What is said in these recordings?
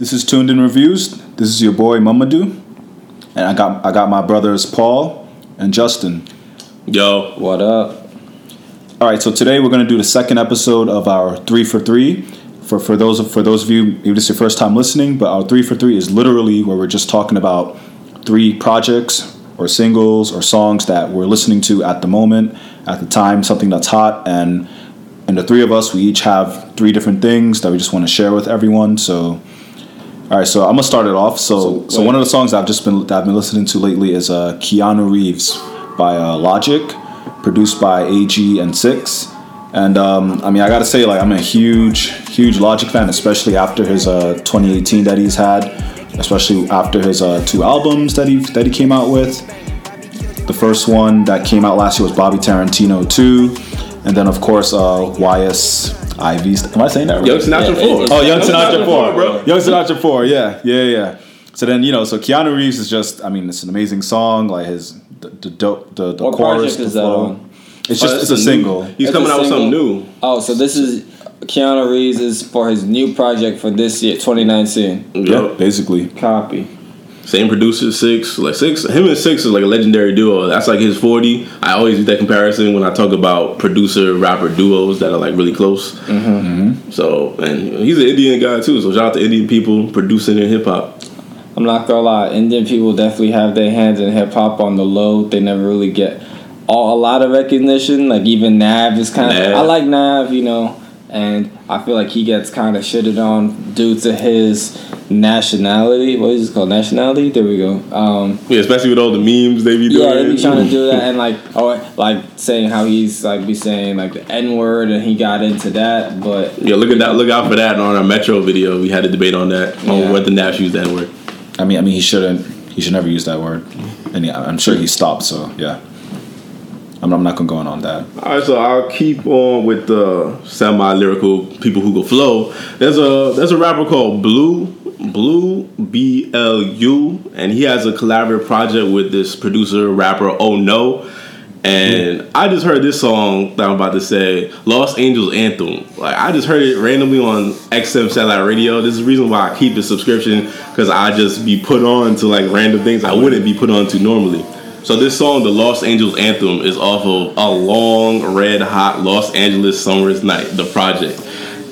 This is Tuned in Reviews. This is your boy Mamadou, and I got I got my brothers Paul and Justin. Yo, What up? All right, so today we're gonna do the second episode of our three for three. For for those of, for those of you, maybe this is your first time listening, but our three for three is literally where we're just talking about three projects or singles or songs that we're listening to at the moment, at the time, something that's hot, and and the three of us, we each have three different things that we just want to share with everyone. So, all right, so I'm gonna start it off. So, So, so, one of the songs I've just been that I've been listening to lately is uh, Keanu Reeves by uh, Logic, produced by AG and Six. And um, I mean, I gotta say, like, I'm a huge, huge Logic fan, especially after his uh, 2018 that he's had, especially after his uh, two albums that he that he came out with. The first one that came out last year was Bobby Tarantino 2, and then of course uh, YS Ivy. Am I saying that right? Young Sinatra Yeah, four. Oh, Young Sinatra 4, bro. Young Sinatra 4, yeah, yeah, yeah. So then, you know, so Keanu Reeves is just, I mean, it's an amazing song. Like his, the, the dope, the, the What chorus, project the is that flow. on? It's Oh, just, that's it's a new- single. He's It's coming out with something new. Oh, so this is Keanu Reeves is for his new project for this year, 2019. Yeah, Yo, basically. Copy. Same producer, six. Like six, him and six is like a legendary duo. That's like his forty. I always use that comparison when I talk about producer rapper duos that are like really close. Mm-hmm. So, and he's an Indian guy too. So shout out to Indian people producing in hip hop. I'm not gonna lie, Indian people definitely have their hands in hip hop on the low. They never really get all, a lot of recognition. Like even Nav is kind of. I like Nav, you know, and I feel like he gets kind of shitted on due to his nationality. What is it called? Nationality. There we go. Um, Yeah, especially with all the memes they be doing. Yeah, they be trying to do that and like or like saying how he's like be saying like the N word and he got into that, but Yeah, look at that. Look out for that on our Metro video. We had a debate on that on Yeah. whether Nash used that word. I mean, I mean, he shouldn't, he should never use that word. And yeah, I'm sure he stopped, so yeah. I'm, I'm not gonna go on on that. All right, so I'll keep on with the semi-lyrical people who go flow. There's a there's a rapper called Blu Blu B L U, and he has a collaborative project with this producer rapper Oh No. And I just heard this song that I'm about to say, Los Angeles Anthem. Like I just heard it randomly on XM satellite radio. This is the reason why I keep the subscription because I just be put on to like random things I wouldn't be put on to normally. So this song, the Los Angeles Anthem, is off of a long, red hot Los Angeles summer's night, the project,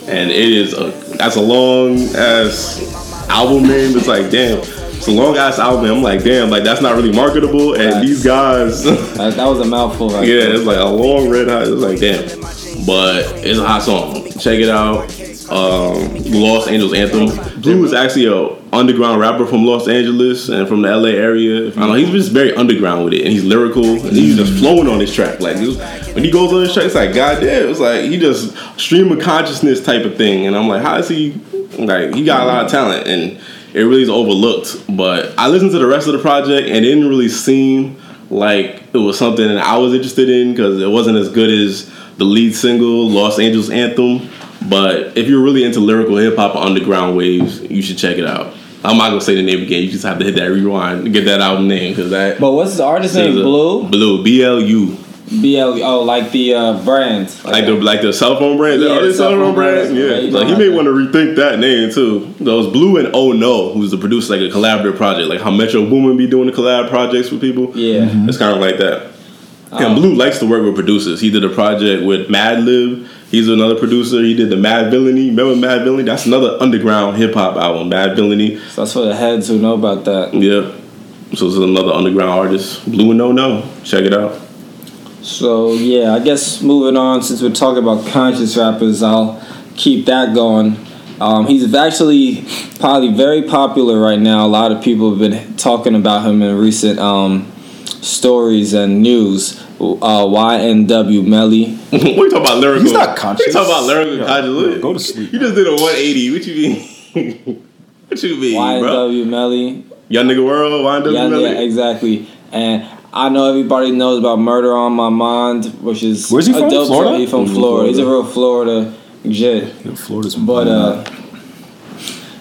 and it is a that's a long ass album name. It's like damn, it's a long ass album. I'm like damn, like that's not really marketable. And these guys, that, that was a mouthful. Right there. it's like a long red hot. It's like damn, but it's a hot song. Check it out. Um, Los Angeles Anthem. Blu is actually a underground rapper from Los Angeles and from the LA area. I don't know, he's just very underground with it, and he's lyrical, and he's just flowing on his track. Like this, when he goes on his track, it's like goddamn, it's like he just stream of consciousness type of thing. And I'm like, how is he? Like he got a lot of talent, and it really is overlooked. But I listened to the rest of the project, and it didn't really seem like it was something that I was interested in because it wasn't as good as the lead single, Los Angeles Anthem. But if you're really into lyrical hip hop underground waves, you should check it out. I'm not gonna say the name again. You just have to hit that rewind to get that album name because that. But what's the artist name? Blu Blu. B L U. B L oh like the uh, brand. Like the like the cell phone brand. Yeah, the cell phone brand. Yeah. Like he may want to rethink that name too. Those Blu and Oh No, who's the producer, like a collaborative project, like how Metro Boomin be doing the collab projects with people. Yeah. It's kind of like that. Um, and Blu likes to work with producers. He did a project with Madlib. He's another producer. He did the Madvillainy. Remember Madvillainy? That's another underground hip hop album, Madvillainy. So that's for the heads who know about that. Yep. So this is another underground artist. Blu and No No. Check it out. So yeah, I guess moving on since we're talking about conscious rappers, I'll keep that going. Um, he's actually probably very popular right now. A lot of people have been talking about him in recent um, stories and news. Uh, YNW Melly. what you talking about lyrical? He's not conscious. You talking about lyrical Yo, conscious? yo, go to sleep, You just did a 180. What you mean? what you mean, bro? YNW Melly. Young nigga world, YNW Yeah, Melly? yeah, exactly. And I know everybody knows about Murder on My Mind, which is Where's he from? Florida? He's from He's from Florida. He's a real Florida jet. Yo, Florida's But uh,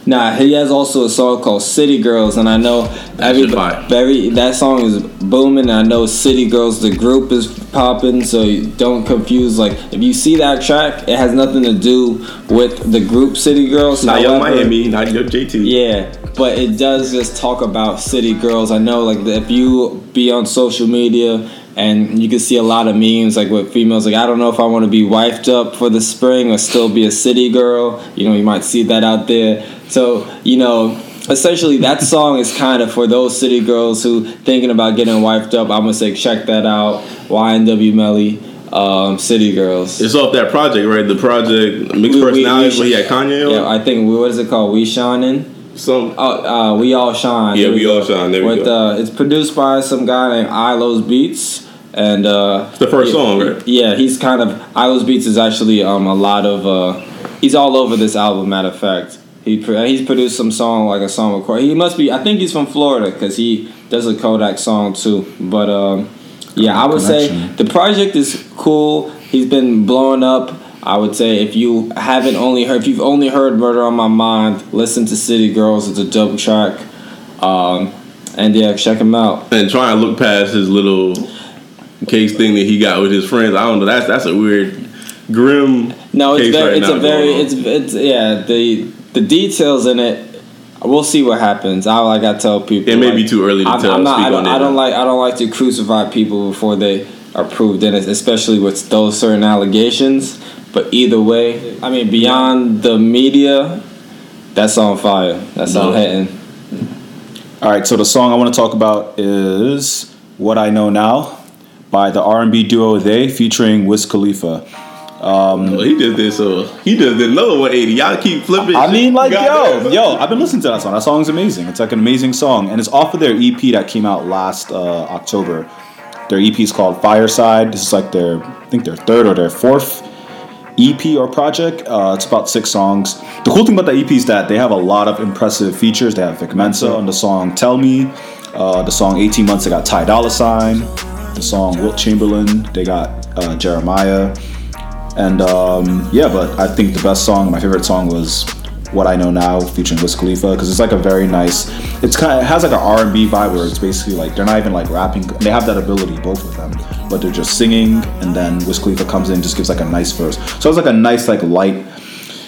Nah, he has also a song called "City Girls," and I know every shit fire. very that song is booming. And I know "City Girls" the group is popping, so don't confuse. Like if you see that track, it has nothing to do with the group "City Girls." Not However, Miami, not Young JT. Yeah, but it does just talk about city girls. I know, like, if you be on social media and you can see a lot of memes, like, with females, like, I don't know if I want to be wifed up for the spring or still be a city girl. You know, you might see that out there. So, you know, essentially, that song is kind of for those city girls who thinking about getting wifed up. I'm gonna say, check that out. YNW Melly. Um, City Girls. It's off that project, right? The project Mixed We- Personalities we where he had Kanye on. Yeah, I think what is it called? We shining. Some Oh, uh, we all shine. Yeah, We. All Shine. There we With, go. Uh, it's produced by some guy named Ilo's Beats, and uh, the first yeah, song, right? Yeah, he's kind of Ilo's Beats is actually um a lot of uh, he's all over this album. Matter of fact, he he's produced some song like a song with He must be. I think he's from Florida because he does a Kodak song too. But um, yeah, I would say the project is cool. He's been blowing up. I would say if you haven't only heard, if you've only heard "Murder on My Mind," listen to "City Girls." It's a dope track, um, and yeah, check him out. And try and look past his little case thing that he got with his friends. I don't know. That's that's a weird, grim. No, it's case very, right it's a very, it's it's yeah. The the details in it. We'll see what happens. I like I tell people. It may like, be too early to I'm, tell. I'm not. speak I don't, on I don't like. I don't like to crucify people before they are proved innocent, especially with those certain allegations. But either way, I mean, beyond the media, that's on fire. That's on Yeah. hitting. All right, so the song I want to talk about is "What I Know Now" by the R&B duo They, featuring Wiz Khalifa. Oh, he did so. He just did another 180. Y'all keep flipping. I mean, like, yo, yo, I've been listening to that song. That song's amazing. It's like an amazing song, and it's off of their EP that came out last uh, October. Their EP is called Fireside. This is like their, I think their third or their fourth EP or project. Uh, it's about six songs. The cool thing about the EP is that they have a lot of impressive features. They have Vic Mensa on the song "Tell Me," uh, the song "18 Months." They got Ty Dolla Sign, the song "Wilt Chamberlain." They got uh, Jeremih. And um, yeah, but I think the best song, my favorite song was "What I Know Now" featuring Wiz Khalifa because it's like a very nice. It's kind of it has like an R and B vibe where it's basically like they're not even like rapping. They have that ability, both of them, but they're just singing, and then Wiz Khalifa comes in just gives like a nice verse. So it's like a nice like light.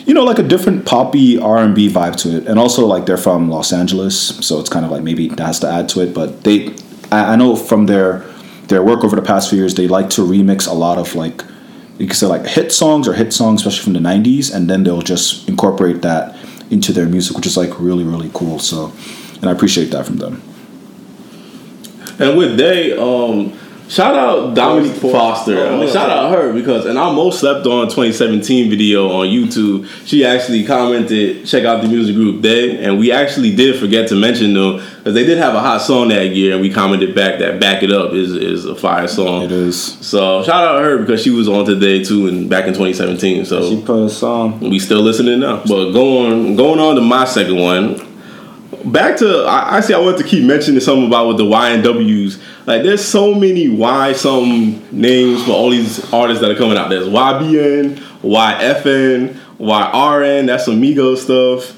You know, like a different poppy R and B vibe to it, and also like they're from Los Angeles, so it's kind of like maybe that has to add to it. But they, I, I know from their their work over the past few years, they like to remix a lot of like you could say like hit songs or hit songs, especially from the '90s, and then they'll just incorporate that into their music, which is like really really cool. So, and I appreciate that from them. And with they, um, shout out Dominique Foster. I mean, shout out her because in our most slept on 2017 video on YouTube, she actually commented, check out the music group They, and we actually did forget to mention them because they did have a hot song that year, and we commented back that "Back It Up" is is a fire song. It is. So shout out her because she was on today too, and back in 2017. So She put a song. we still listening now. But going going on to my second one. Back to I, I see I wanted to keep mentioning something about with the Y and W's. Like there's so many Y some names for all these artists that are coming out. There's YBN, YFN, YRN, that's some Migos stuff.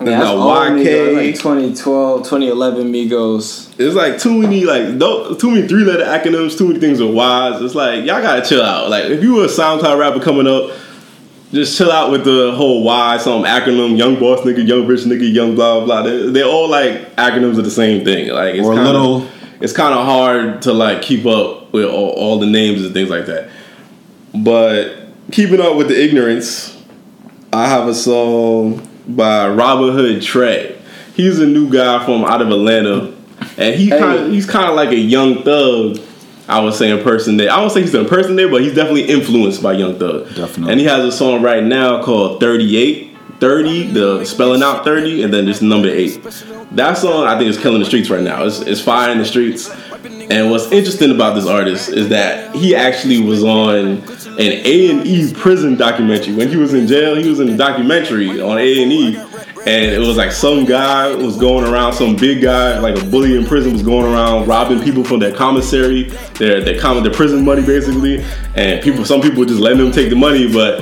Yeah, that's now Migos, YK. like 2012, 2011 Migos. It's like too many like too many three letter acronyms, too many things with Y's. It's like y'all gotta chill out. Like if you were a SoundCloud rapper coming up, just chill out with the whole Y, some acronym, young boss nigga, young rich nigga, young blah blah. They're, they're all like acronyms of the same thing. Like it's Or kinda, little- It's kind of hard to like keep up with all, all the names and things like that. But keeping up with the ignorance, I have a song by robin Hood Trey. He's a new guy from out of Atlanta, and he Hey. kind he's kind of like a young thug. I would say impersonator. I don't say he's an impersonator, but he's definitely influenced by Young Thug. Definitely. And he has a song right now called 38. 30, the spelling out 30, and then just number 8. That song I think is killing the streets right now. It's, it's fire in the streets. And what's interesting about this artist is that he actually was on an A and E prison documentary. When he was in jail, he was in a documentary on A and E, and it was like some guy was going around, some big guy, like a bully in prison, was going around robbing people from their commissary, their their their prison money basically, and people, some people just letting them take the money, but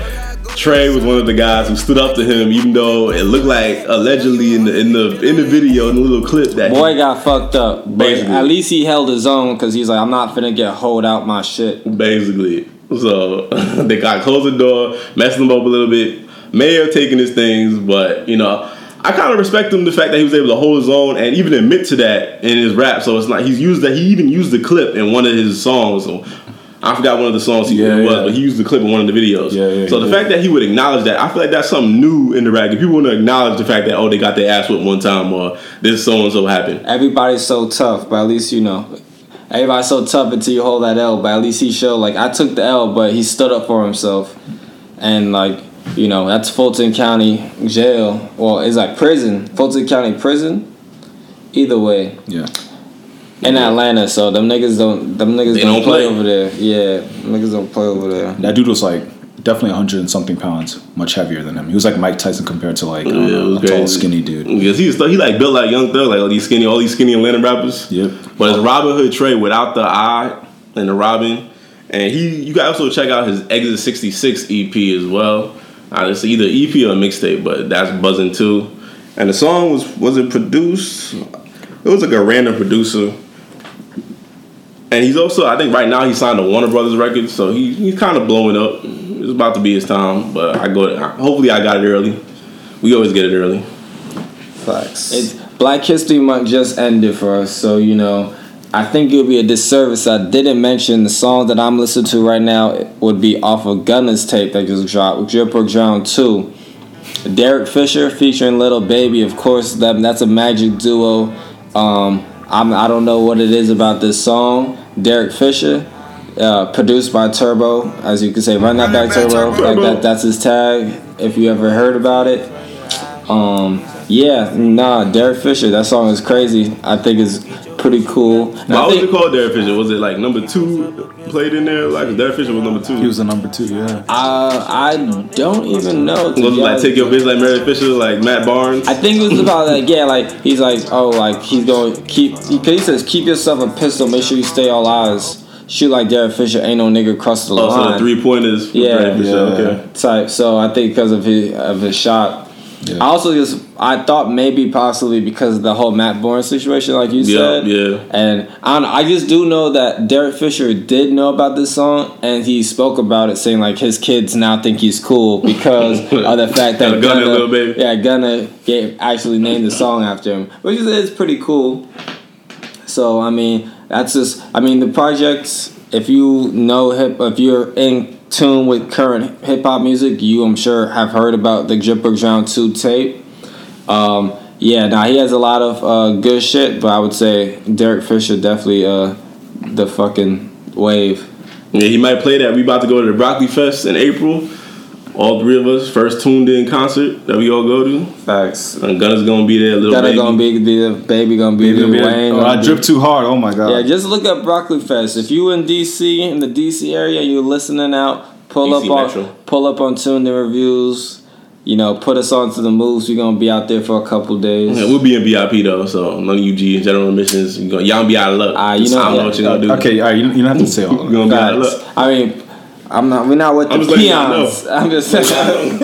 Trey was one of the guys who stood up to him, even though it looked like allegedly in the in the in the video in the little clip that he- Boy got fucked up, but Basically. at least he held his own because he's like, I'm not finna get hold out my shit. basically. So they got closed the door, messed them up a little bit. May have taken his things, but you know, I kind of respect him the fact that he was able to hold his own and even admit to that in his rap. So it's not he's used that he even used the clip in one of his songs. So I forgot one of the songs he Yeah, was, yeah. but he used the clip in one of the videos. Yeah, yeah, so the yeah. fact that he would acknowledge that, I feel like that's something new in the rap. If people want to acknowledge the fact that oh they got their ass whipped one time or this so and so happened. Everybody's so tough, but at least you know. Everybody's so tough until you hold that L, but at least he showed like I took the L, but he stood up for himself, and like you know that's Fulton County Jail. Well, it's like prison, Fulton County Prison. Either way, Yeah. in Atlanta, so them niggas don't them niggas They don't, don't play. play. over there. Yeah, niggas don't play over there. That dude was like definitely 100 and something pounds, much heavier than him. He was like Mike Tyson compared to like Yeah, know, was a tall, skinny dude. Because he's he like built like Young Thug, like all these skinny, all these skinny Atlanta rappers. Yep. But it's Robin Hood Trey without the I and the Robin, and he you can also check out his Exit '66 EP as well. Uh, it's either EP or mixtape, but that's buzzing too. And the song was was it produced? It was like a random producer. And he's also, I think, right now he signed to Warner Brothers Records, so he, he's kind of blowing up. It's about to be his time, but I go. Hopefully, I got it early. We always get it early. Facts. It's Black History Month just ended for us, so you know, I think it would be a disservice. I didn't mention the song that I'm listening to right now would be off of Gunna's tape that just dropped, Drip or Drown Two. Derek Fisher featuring Lil Baby, of course. That that's a magic duo. Um, I'm I don't know what it is about this song. Derek Fisher, uh, produced by Turbo, as you can say, run that back Turbo. Like that, that's his tag. If you ever heard about it. Um, yeah, nah, Derek Fisher. That song is crazy. I think it's pretty cool. And I Why was think- it called Derek Fisher? Was it like number two played in there? Like Derek Fisher was number two. He was the number two, yeah. Uh, I don't even know. was it like take your bitch like Mary Fisher, like Matt Barnes? I think it was about like yeah, like he's like oh like he's going keep he, he says keep yourself a pistol, make sure you stay all eyes. Shoot like Derek Fisher, ain't no nigga cross the oh, so the line. three pointers. Yeah. Fisher. Yeah. Okay. type. So I think because of his of his shot. Yeah. I also just I thought maybe possibly because of the whole Matt Barnes situation, like you Yeah, said. yeah. And I know, I just do know that Derek Fisher did know about this song, and he spoke about it, saying like his kids now think he's cool because of the fact that Got a gun in Baby. yeah, Gunna gave, actually named the song after him, which is is pretty cool. So I mean, that's just I mean the projects. If you know hip, if you're in tune with current hip hop music, you I'm sure have heard about the Drip or Drown Two tape. Um, yeah, now he has a lot of uh, good shit, but I would say Derek Fisher definitely uh, the fucking wave. Yeah, he might play that. We about to go to the Broccoli Fest in April. All three of us first tuned in concert that we all go to. Facts. And Gunna's gonna be there. Little Gunna baby. gonna be, be the baby gonna be there. Wayne. oh, gonna I be- drip too hard. Oh my god. Yeah, just look up Broccoli Fest. If you in DC in the DC area, you're listening out. Pull DC up on Metro. pull up on Tune the reviews. You know, put us on to the moves. We're gonna be out there for a couple days. Yeah, we'll be in VIP though, so none of you G and general admissions, you gonna, y'all gonna be out of luck. Ah, you know- I don't know what you're gonna do. Okay, all right. You, you don't have to say all You're that. gonna be out of luck. I mean, I'm not. We're not with I'm the just y'all peons. I'm just saying.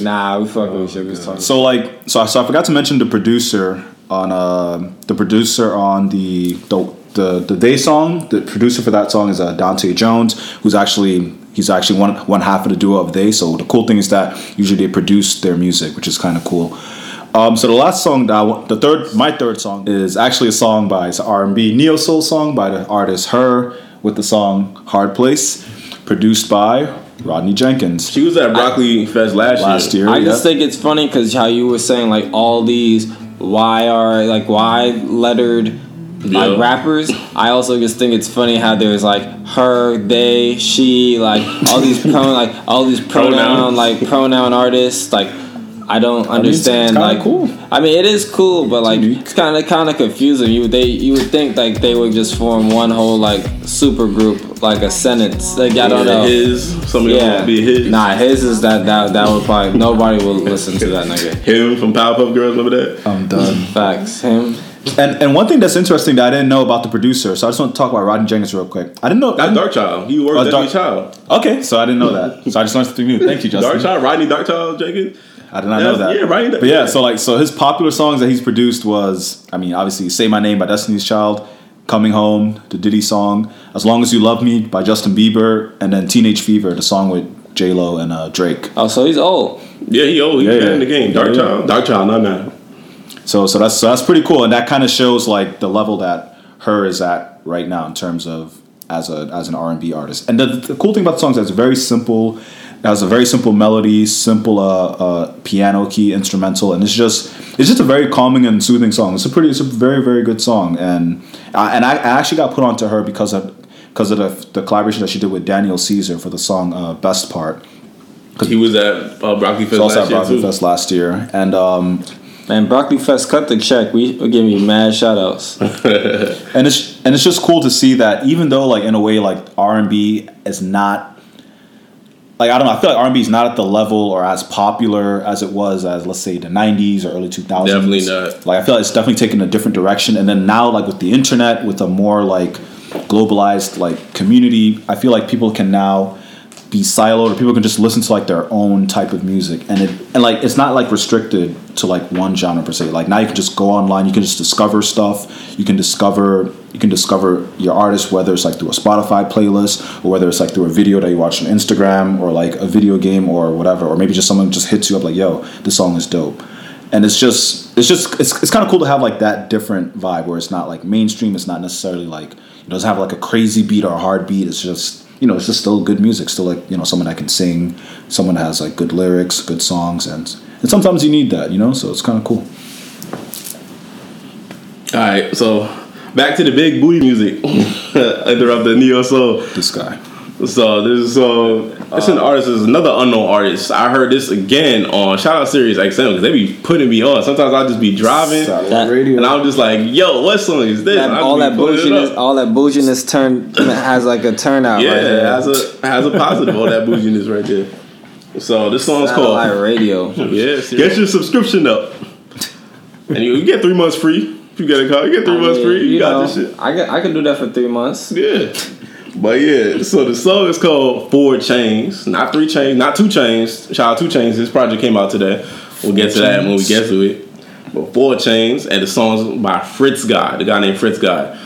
nah, we fucking with you. Just talking. So like, so I, so I forgot to mention the producer on uh the producer on the the the, the They song. The producer for that song is uh, Dante Jones, who's actually he's actually one one half of the duo of They. So the cool thing is that usually they produce their music, which is kind of cool. Um, so the last song that I want, the third, my third song is actually a song by it's an R&B neo soul song by the artist Her with the song Hard Place, produced by Rodney Jerkins. She was at Broccoli Fest last, Last year. year, I yeah. just think it's funny because how you were saying like all these Y are like Y lettered like Yeah. rappers. I also just think it's funny how there's like her, they, she, like all these pronoun like all these pronoun Pronouns. like pronoun artists like. I don't it's- understand. it's kinda like, cool. I mean, it is cool, but like, it's kind of kind of confusing. You they you would think like they would just form one whole like super group, like a sentence. Like I don't Yeah, know. His, some of them Yeah, be his. Nah, his is that that that would probably nobody will listen to that nigga. Him from Powerpuff Girls, remember that? I'm done. Facts. Him. And and one thing that's interesting that I didn't know about the producer, so I just want to talk about Rodney Jerkins real quick. I didn't know. I Dark Child. He worked Oh, with Dark- Child. Okay, so I didn't know that. So I just learned something new. Thank you, Justin. Dark Child, Rodney Dark Child Jerkins. I did not Yeah, know that. yeah, Rodney- But yeah, so like, so his popular songs that he's produced was, I mean, obviously, "Say My Name" by Destiny's Child, "Coming Home," the Diddy song, "As Long as You Love Me" by Justin Bieber, and then "Teenage Fever," the song with J Lo and uh, Drake. Oh, so he's old. Yeah, he old. He's Yeah, been yeah. in the game. Dark Yeah, yeah. Child. Dark Child, not now. So so that's so that's pretty cool, and that kind of shows like the level that her is at right now in terms of as a as an R and B artist. And the, the cool thing about the songs is it's very simple. It has a very simple melody, simple uh, uh, piano key instrumental, and it's just it's just a very calming and soothing song. It's a pretty it's a very very good song, and I, and I, I actually got put onto her because of because of the, the collaboration that she did with Daniel Caesar for the song uh, "Best Part." He was at uh, Broccoli Fest It's also last at year too. Fest last year, and um, Man, Broccoli Fest cut the check. We we give you mad shout outs. and it's and it's just cool to see that even though like in a way like R and B is not like I don't know I feel like R and B is not at the level or as popular as it was as let's say the '90s or early 2000s. Definitely not. Like I feel like it's definitely taken a different direction, and then now like with the internet, with a more like globalized like community, I feel like people can now be siloed or people can just listen to like their own type of music and it and like it's not like restricted to like one genre per se like now you can just go online you can just discover stuff you can discover you can discover your artist whether it's like through a spotify playlist or whether it's like through a video that you watch on instagram or like a video game or whatever or maybe just someone just hits you up like yo this song is dope. And it's just it's just it's, it's kind of cool to have like that different vibe where it's not like mainstream it's not necessarily like it doesn't have like a crazy beat or a hard beat it's just you know it's just still good music still like you know someone that can sing someone that has like good lyrics good songs and and sometimes you need that you know so it's kind of cool. All right, so back to the big booty music. Interrupt the neo soul. this guy So this is so it's an uh, artist. It's another unknown artist. I heard this again on shout out Sirius XM because they be putting me on. Sometimes I'll just be driving That- and I'm just like, yo, what song is this? That, all that be putting it bouginess, all that bouginess turn has like a turnout. Yeah, right has a has a positive. all that bouginess right there. So this song's called Satellite radio. Yeah, get your subscription up, and you, you get three months free. You get a car, you get three I months mean, free. You, got know, this shit. I can I can do that for three months. Yeah. But yeah, so the song is called Four Chains, not three chains, not two chains. Shout out two chains. This project came out today. We'll get to that when we get to it. But Four Chains, and the song's by Fritz Guy, the guy named Fritz Guy.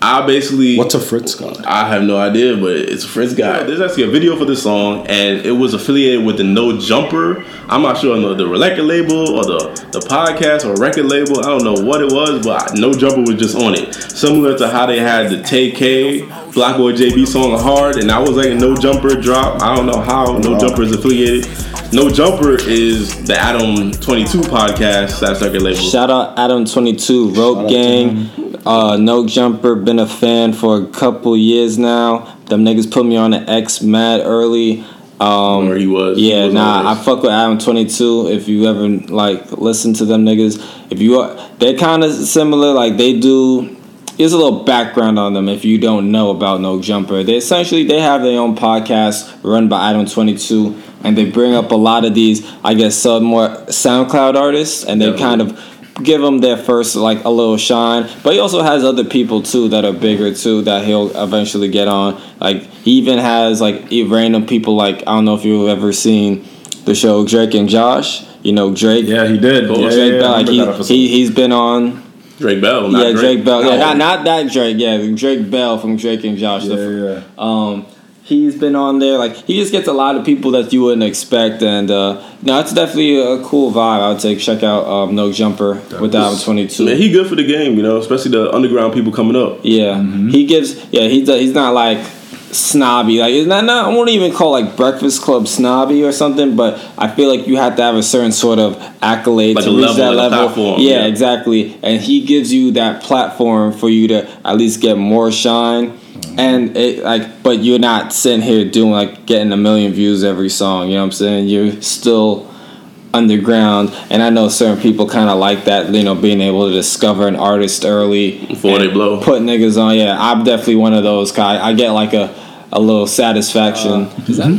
I basically what's a fritz god I have no idea, but it's a Fritz guy. There's actually a video for this song, and it was affiliated with the No Jumper. I'm not sure on the, the record label or the, the podcast or record label. I don't know what it was, but No Jumper was just on it. Similar to how they had the TK BlocBoy JB song Hard, and that was like a No Jumper drop. I don't know how No Jumper is affiliated. No Jumper is the Adam 22 podcast, that's record label. Shout out Adam Twenty Two, Rope out Gang, uh, No Jumper. Been a fan for a couple years now. Them niggas put me on the X mad early. Um, Or he was. he Yeah, was nah, on I fuck with Adam Twenty Two. If you ever like listen to them niggas, if you are, they're kind of similar. Like they do. There's a little background on them if you don't know about No Jumper. They essentially they have their own podcast run by Adam Twenty Two, and they bring up a lot of these, I guess, some more SoundCloud artists, and they Yeah. kind of give them their first like a little shine. But he also has other people too that are bigger too that he'll eventually get on. Like he even has like random people like I don't know if you've ever seen the show Drake and Josh. You know Drake. yeah he did Cool. yeah, Drake yeah, Bell, like he, he he's been on Drake Bell, not yeah Drake, Bell yeah No. not, not that Drake yeah Drake Bell from Drake and Josh yeah, the, yeah. um he's been on there. Like he just gets a lot of people that you wouldn't expect and uh no it's definitely a cool vibe. I would say check out um, No Jumper with Adam 22 Man, he good for the game, you know, especially the underground people coming up. yeah. Mm-hmm. he gives yeah he does, he's not like snobby. Like it's not, not I won't even call like Breakfast Club snobby or something but I feel like you have to have a certain sort of accolade Like to a reach level, that like a level. platform, yeah, yeah. exactly. And he gives you that platform for you to at least get more shine Mm-hmm. and it like but you're not sitting here doing like getting a million views every song you know what I'm saying you're still underground and I know certain people kind of like that you know being able to discover an artist early Before they blow. put niggas on yeah I'm definitely one of those guys I get like a a little satisfaction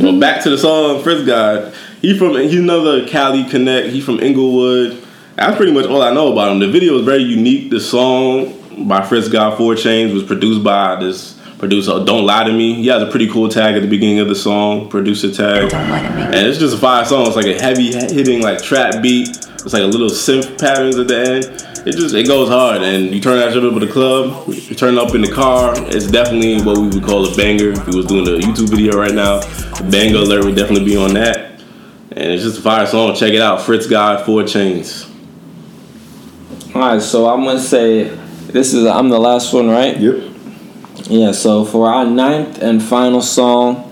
Well, back to the song, Fritz God. He from he's another Cali connect. He from Inglewood. that's pretty much all I know about him. The video is very unique. The song by Fritz God Four Chains was produced by this producer. Don't lie to me. He has a pretty cool tag at the beginning of the song, producer tag, and it's just a fire song. It's like a heavy hitting like trap beat. It's like a little synth patterns at the end. It just it goes hard, and you turn that shit up at the club. You turn it up in the car. It's definitely what we would call a banger. If he was doing a YouTube video right now, the banger alert would definitely be on that. And it's just a fire song. Check it out. Fritz God Four Chains. All right, so I'm gonna say this is I'm the last one, right? Yep. Yeah. So for our ninth and final song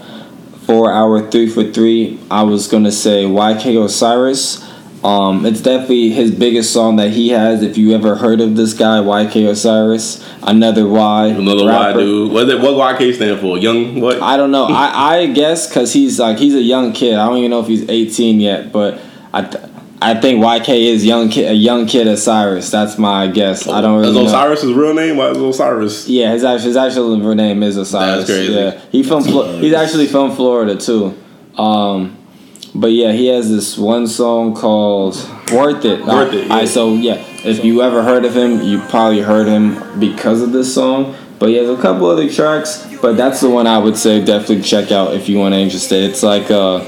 for our three for three, I was gonna say YK Osiris. Um, it's definitely his biggest song that he has. If you ever heard of this guy, YK Osiris, another Y, Another Y dude. What that, what YK stand for? Young what? I don't know. I, I guess because he's like he's a young kid. I don't even know if he's 18 yet, but I I think YK is young kid a young kid Osiris. That's my guess. I don't really Is know. Osiris his real name? Why is Osiris? Yeah, his actual his actual real name is Osiris. That's crazy. Yeah, he from Flo- he's actually from Florida too. Um, but yeah, he has this one song called "Worth It." Worth It, yeah. Alright, so yeah, if you ever heard of him, you probably heard him because of this song. But he has a couple other tracks, but that's the one I would say definitely check out if you want to interested. It's like uh.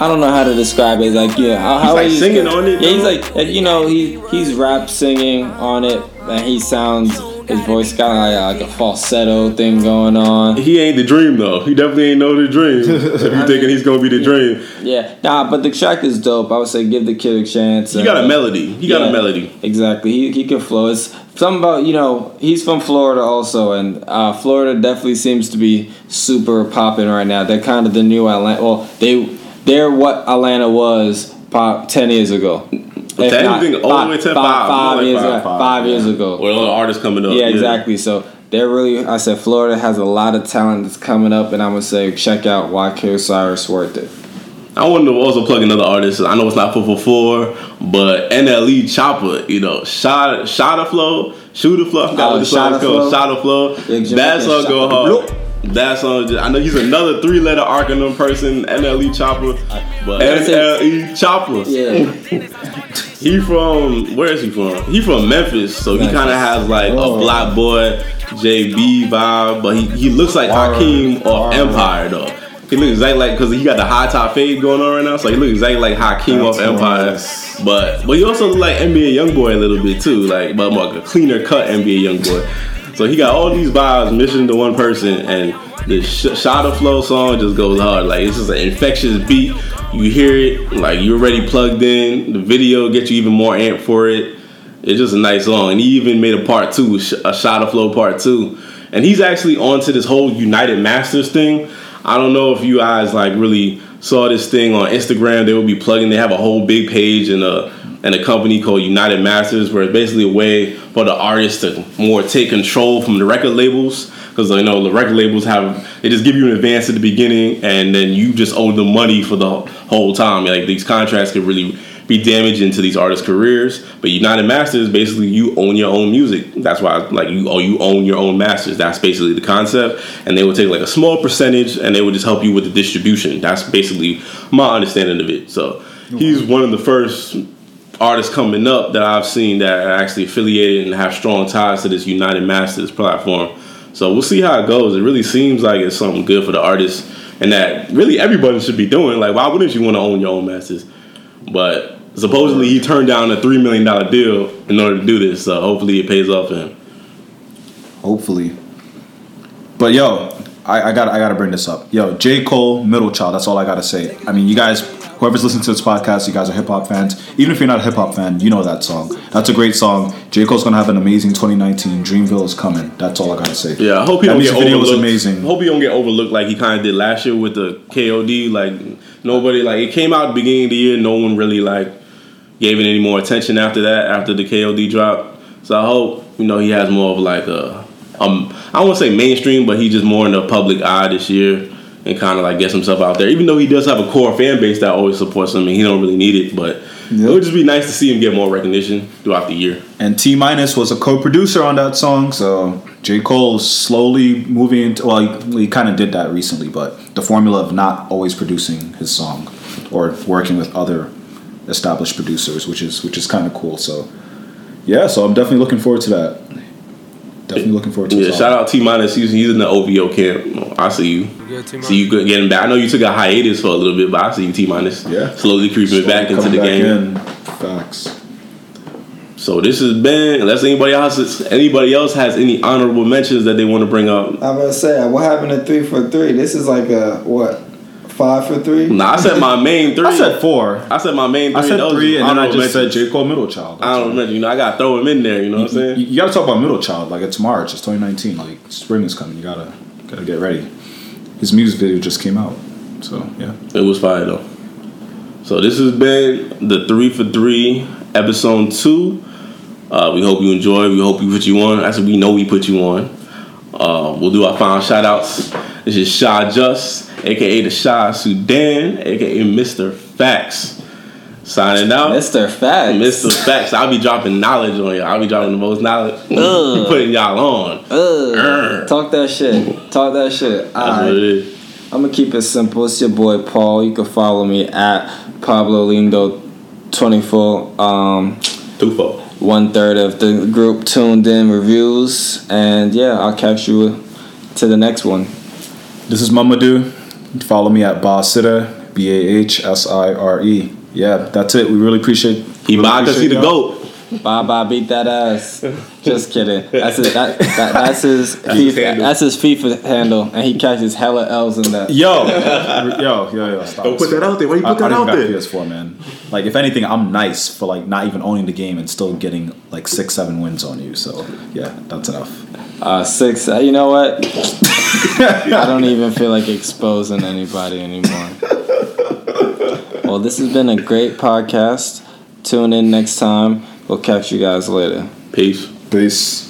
I don't know how to describe it. It's like yeah, how, how like he- singing on it, Yeah, he's like uh, you know he he's rap singing on it, and he sounds his voice got like, like a falsetto thing going on. He ain't the dream though. He definitely ain't know the dream. if you're thinking he's gonna be the dream, Yeah, nah, but the track is dope. I would say give the kid a chance. he got a melody. He got a melody. Exactly, he he can flow. It's something about you know he's from Florida also, and uh, Florida definitely seems to be super popping right now. They're kind of the new Atlanta. Well, they they're what Atlanta was pop ten years ago. If that not, all the way to five, five, years five, ago. five, Five yeah. years ago. Or other artists coming up. Yeah, exactly. So they're really. I said Florida has a lot of talent that's coming up, and I'm gonna say check out YK Osiris worth it. I wanted to also plug another artist. I know it's not four for four, but NLE Chopper, you know, shot Shotta Flow, shoot a flow. I forgot Oh, what the song is Shot a called. Flow? Shotta Flow. Yeah, that song go hard. That song, just, I know he's another three letter acronym person. NLE Chopper, NLE Chopper. Yeah. He from where is he from? He from Memphis, so he kind of has like Oh. a BlocBoy JB vibe, but he, he looks like Word. Hakeem or. Empire though. He looks exactly like because he got the high top fade going on right now, so he looks exactly like Hakeem That's off Empire. nice. But but he also look like NBA YoungBoy a little bit too, like but more like a cleaner cut NBA YoungBoy. So he got all these vibes mission to one person, and the sh- of flow song just goes hard. Like it's just an infectious beat. You hear it, like you're already plugged in. The video gets you even more amped for it. It's just a nice song, and he even made a part two, a of flow part two. And he's actually onto this whole United Masters thing. I don't know if you guys like really saw this thing on Instagram. They will be plugging. They have a whole big page and a and a company called United Masters, where it's basically a way for the artists to more take control from the record labels. Because you know the record labels have they just give you an advance at the beginning, and then you just owe them money for the whole time. Like these contracts could really be damaging to these artists' careers. But United Masters, basically, you own your own music. That's why, like, you oh, you own your own masters. That's basically the concept. And they would take like a small percentage, and they would just help you with the distribution. That's basically my understanding of it. So he's one of the first artists coming up that I've seen that are actually affiliated and have strong ties to this United Masters platform. So we'll see how it goes. It really seems like it's something good for the artists, and that really everybody should be doing. Like, why wouldn't you want to own your own masters? But supposedly he turned down a three million dollar deal in order to do this. So hopefully it pays off for him. Hopefully. But yo, I, I got I gotta bring this up. Yo, J. Cole, Middle Child. That's all I gotta say. I mean, you guys, whoever's listening to this podcast, you guys are hip hop fans. Even if you're not a hip hop fan, you know that song. That's a great song. J. Cole's gonna have an amazing 2019. Dreamville is coming. That's all I gotta say. Yeah, I hope he That don't get video was overlooked. amazing. Hope he don't get overlooked like he kind of did last year with the KOD. Like nobody like it came out beginning of the year. No one really like gave it any more attention after that. After the KOD drop, so I hope you know he has more of like a um I don't want to say mainstream, but he's just more in the public eye this year and kind of like gets himself out there. Even though he does have a core fan base that always supports him, and he don't really need it, but it would just be nice to see him get more recognition throughout the year. And T Minus was a co-producer on that song, so J. Cole's slowly moving into. Well, he, he kind of did that recently, but the formula of not always producing his song or working with other established producers, which is which is kind of cool. So yeah, so I'm definitely looking forward to that. Definitely looking forward to Yeah, shout out T minus. He's, he's in the OVO camp. I see you. Good team. See you good- getting back. I know you took a hiatus for a little bit, but I see you T minus. Yeah. Slowly creeping back into the back game. in. Facts. So this has been. Unless anybody else, anybody else has any honorable mentions that they want to bring up. I'm gonna say, what happened to three for three? This is like a what, five for three? Nah, I said my main three. I said four. I said my main three. I said Those three, and then I honorable just said. J. Cole Middle Child. I don't remember. You know, I gotta throw him in there. You know what I'm saying? you gotta talk about Middle Child. Like it's March, it's 2019. Like spring is coming. You gotta gotta get ready. His music video just came out, so yeah. It was fire though. So this has been the three for three episode two. Uh, we hope you enjoy. We hope we put you on. Actually, we know we put you on. Uh, we'll do our final shout outs. This is Shah Just, aka the Shah Sudan, aka Mr. Facts. Signing out. Mr. Facts. Mr. Facts. I'll be dropping knowledge on you. I'll be dropping the most knowledge. Ugh. putting y'all on. Ugh. Talk that shit. Talk that shit. That's what it Alright. I'm gonna keep it simple. It's your boy Paul. You can follow me at Pablo Lindo 24. Um, Tufo. one third of the group tuned in reviews, and yeah, I'll catch you to the next one. This is Mamadou. Follow me at Bahsire, B A H S I R E. Yeah, that's it. We really appreciate. He really bought because he the. GOAT. Bye bye, beat that ass. Just kidding. That's his, that, that, that's his FIFA, handle. that's his FIFA handle, and he catches hella L's in that. Yo, yo, yo, yo! Stop. Don't put that out there. Why you I, put that I don't out even there? got PS4, man. Like, if anything, I'm nice for like not even owning the game and still getting like six, seven wins on you. So yeah, that's enough. Uh, six. Uh, you know what? I don't even feel like exposing anybody anymore. Well, this has been a great podcast. Tune in next time. We'll catch you guys later. Peace. Peace.